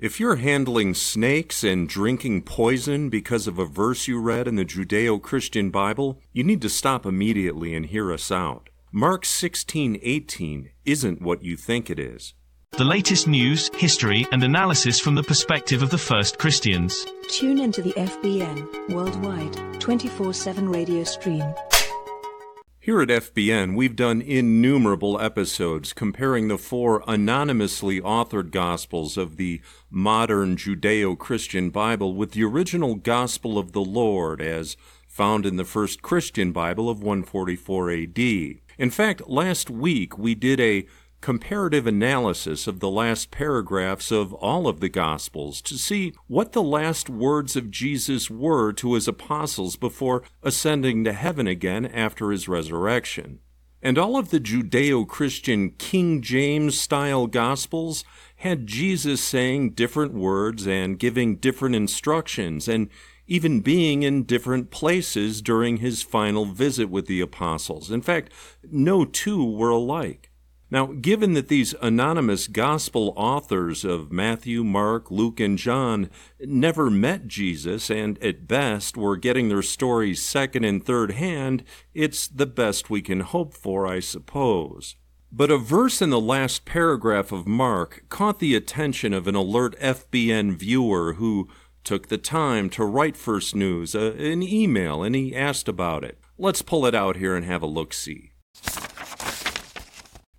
If you're handling snakes and drinking poison because of a verse you read in the Judeo Christian Bible, you need to stop immediately and hear us out. Mark 16:18 isn't what you think it is. The latest news, history, and analysis from the perspective of the first Christians. Tune into the FBN Worldwide 24 7 radio stream. Here at FBN, we've done innumerable episodes comparing the four anonymously authored Gospels of the modern Judeo Christian Bible with the original Gospel of the Lord as found in the first Christian Bible of 144 AD. In fact, last week we did a comparative analysis of the last paragraphs of all of the Gospels to see what the last words of Jesus were to his apostles before ascending to heaven again after his resurrection. And all of the Judeo Christian King James style Gospels had Jesus saying different words and giving different instructions and even being in different places during his final visit with the apostles. In fact, no two were alike. Now, given that these anonymous gospel authors of Matthew, Mark, Luke, and John never met Jesus and at best were getting their stories second and third hand, it's the best we can hope for, I suppose. But a verse in the last paragraph of Mark caught the attention of an alert FBN viewer who took the time to write First News uh, an email and he asked about it. Let's pull it out here and have a look see.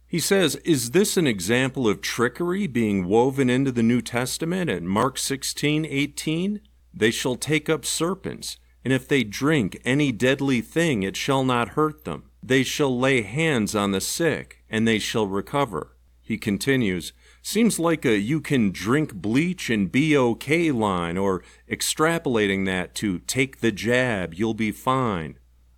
He says, Is this an example of trickery being woven into the New Testament at Mark 16, 18? They shall take up serpents, and if they drink any deadly thing, it shall not hurt them. They shall lay hands on the sick, and they shall recover. He continues, Seems like a you can drink bleach and be okay line, or extrapolating that to take the jab, you'll be fine.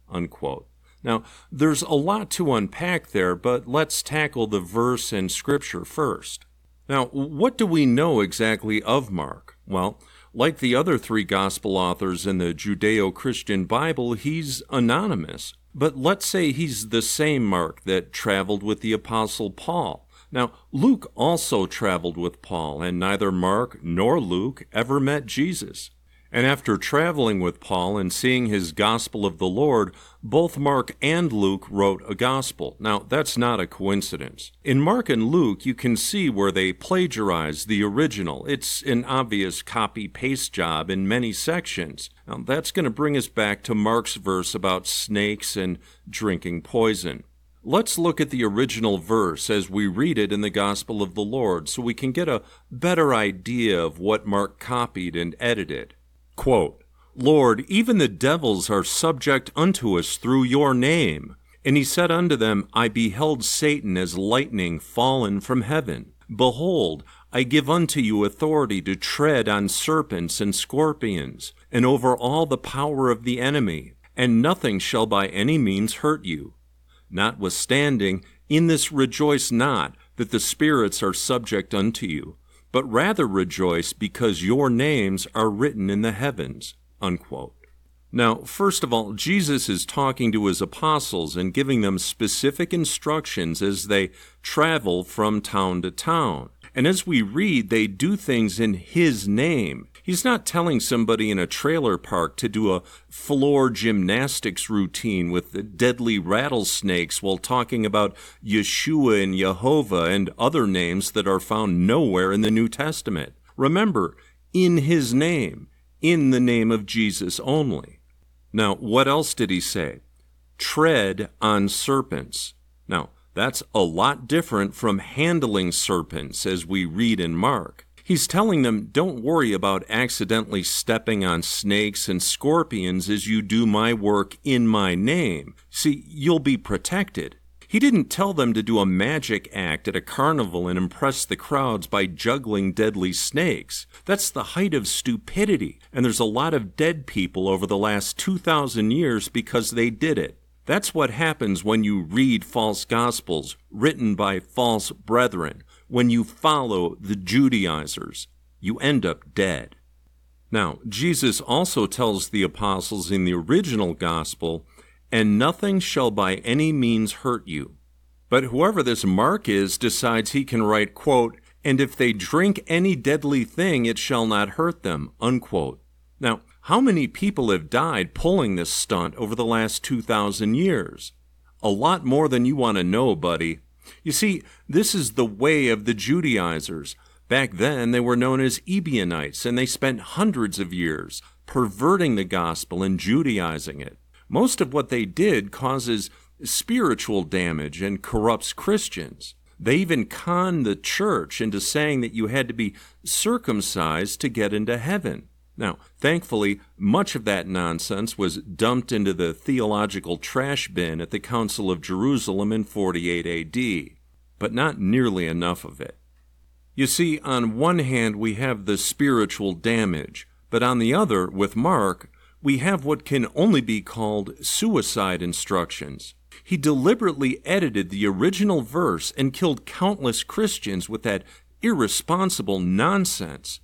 Unquote. Now, there's a lot to unpack there, but let's tackle the verse and scripture first. Now, what do we know exactly of Mark? Well, like the other three gospel authors in the Judeo Christian Bible, he's anonymous. But let's say he's the same Mark that traveled with the Apostle Paul. Now, Luke also traveled with Paul, and neither Mark nor Luke ever met Jesus. And after traveling with Paul and seeing his gospel of the Lord, both Mark and Luke wrote a gospel. Now, that's not a coincidence. In Mark and Luke, you can see where they plagiarize the original. It's an obvious copy paste job in many sections. Now, that's going to bring us back to Mark's verse about snakes and drinking poison. Let's look at the original verse as we read it in the Gospel of the Lord so we can get a better idea of what Mark copied and edited. Quote, Lord, even the devils are subject unto us through your name. And he said unto them, I beheld Satan as lightning fallen from heaven. Behold, I give unto you authority to tread on serpents and scorpions, and over all the power of the enemy, and nothing shall by any means hurt you. Notwithstanding, in this rejoice not that the spirits are subject unto you, but rather rejoice because your names are written in the heavens. Unquote. Now, first of all, Jesus is talking to his apostles and giving them specific instructions as they travel from town to town. And as we read, they do things in his name. He's not telling somebody in a trailer park to do a floor gymnastics routine with deadly rattlesnakes while talking about Yeshua and Jehovah and other names that are found nowhere in the New Testament. Remember, in his name, in the name of Jesus only. Now, what else did he say? Tread on serpents. Now, that's a lot different from handling serpents as we read in Mark. He's telling them, don't worry about accidentally stepping on snakes and scorpions as you do my work in my name. See, you'll be protected. He didn't tell them to do a magic act at a carnival and impress the crowds by juggling deadly snakes. That's the height of stupidity, and there's a lot of dead people over the last 2,000 years because they did it. That's what happens when you read false gospels written by false brethren when you follow the Judaizers, you end up dead. Now, Jesus also tells the apostles in the original gospel, and nothing shall by any means hurt you. But whoever this Mark is decides he can write, quote, And if they drink any deadly thing, it shall not hurt them. Unquote. Now, how many people have died pulling this stunt over the last 2,000 years? A lot more than you want to know, buddy. You see, this is the way of the Judaizers. Back then, they were known as Ebionites, and they spent hundreds of years perverting the gospel and Judaizing it. Most of what they did causes spiritual damage and corrupts Christians. They even conned the church into saying that you had to be circumcised to get into heaven. Now, thankfully, much of that nonsense was dumped into the theological trash bin at the Council of Jerusalem in 48 AD, but not nearly enough of it. You see, on one hand, we have the spiritual damage, but on the other, with Mark, we have what can only be called suicide instructions. He deliberately edited the original verse and killed countless Christians with that irresponsible nonsense.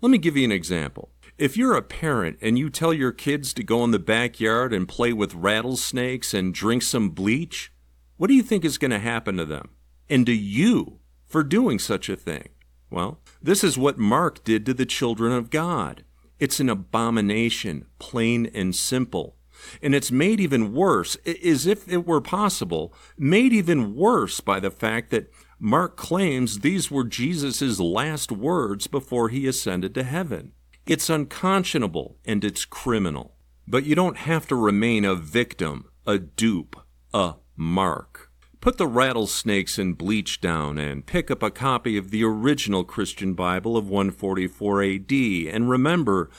Let me give you an example. If you're a parent and you tell your kids to go in the backyard and play with rattlesnakes and drink some bleach, what do you think is going to happen to them? And to you for doing such a thing? Well, this is what Mark did to the children of God. It's an abomination, plain and simple. And it's made even worse, as if it were possible, made even worse by the fact that Mark claims these were Jesus' last words before he ascended to heaven. It's unconscionable and it's criminal. But you don't have to remain a victim, a dupe, a mark. Put the rattlesnakes and bleach down and pick up a copy of the original Christian Bible of 144 AD. And remember,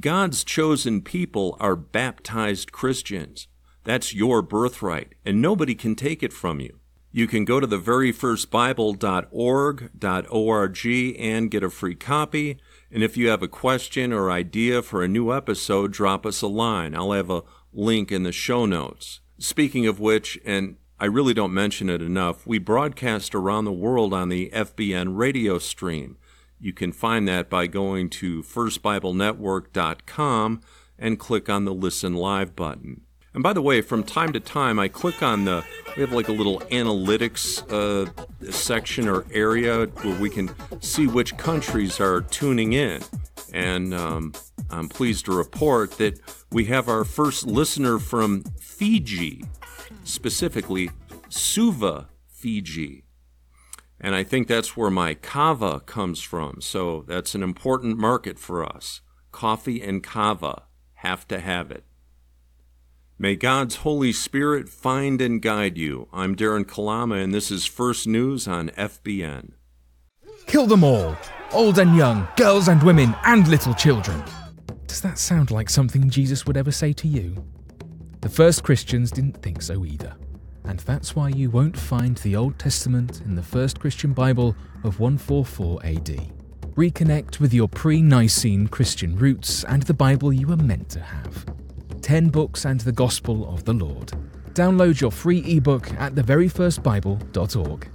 God's chosen people are baptized Christians. That's your birthright, and nobody can take it from you. You can go to the veryfirstbible.org.org and get a free copy. And if you have a question or idea for a new episode, drop us a line. I'll have a link in the show notes. Speaking of which, and I really don't mention it enough, we broadcast around the world on the FBN radio stream. You can find that by going to firstbiblenetwork.com and click on the Listen Live button. And by the way, from time to time, I click on the, we have like a little analytics uh, section or area where we can see which countries are tuning in. And um, I'm pleased to report that we have our first listener from Fiji, specifically Suva, Fiji. And I think that's where my kava comes from. So that's an important market for us. Coffee and kava. Have to have it. May God's Holy Spirit find and guide you. I'm Darren Kalama, and this is First News on FBN. Kill them all, old and young, girls and women, and little children. Does that sound like something Jesus would ever say to you? The first Christians didn't think so either. And that's why you won't find the Old Testament in the first Christian Bible of 144 AD. Reconnect with your pre Nicene Christian roots and the Bible you were meant to have. 10 Books and the Gospel of the Lord. Download your free ebook at theveryfirstbible.org.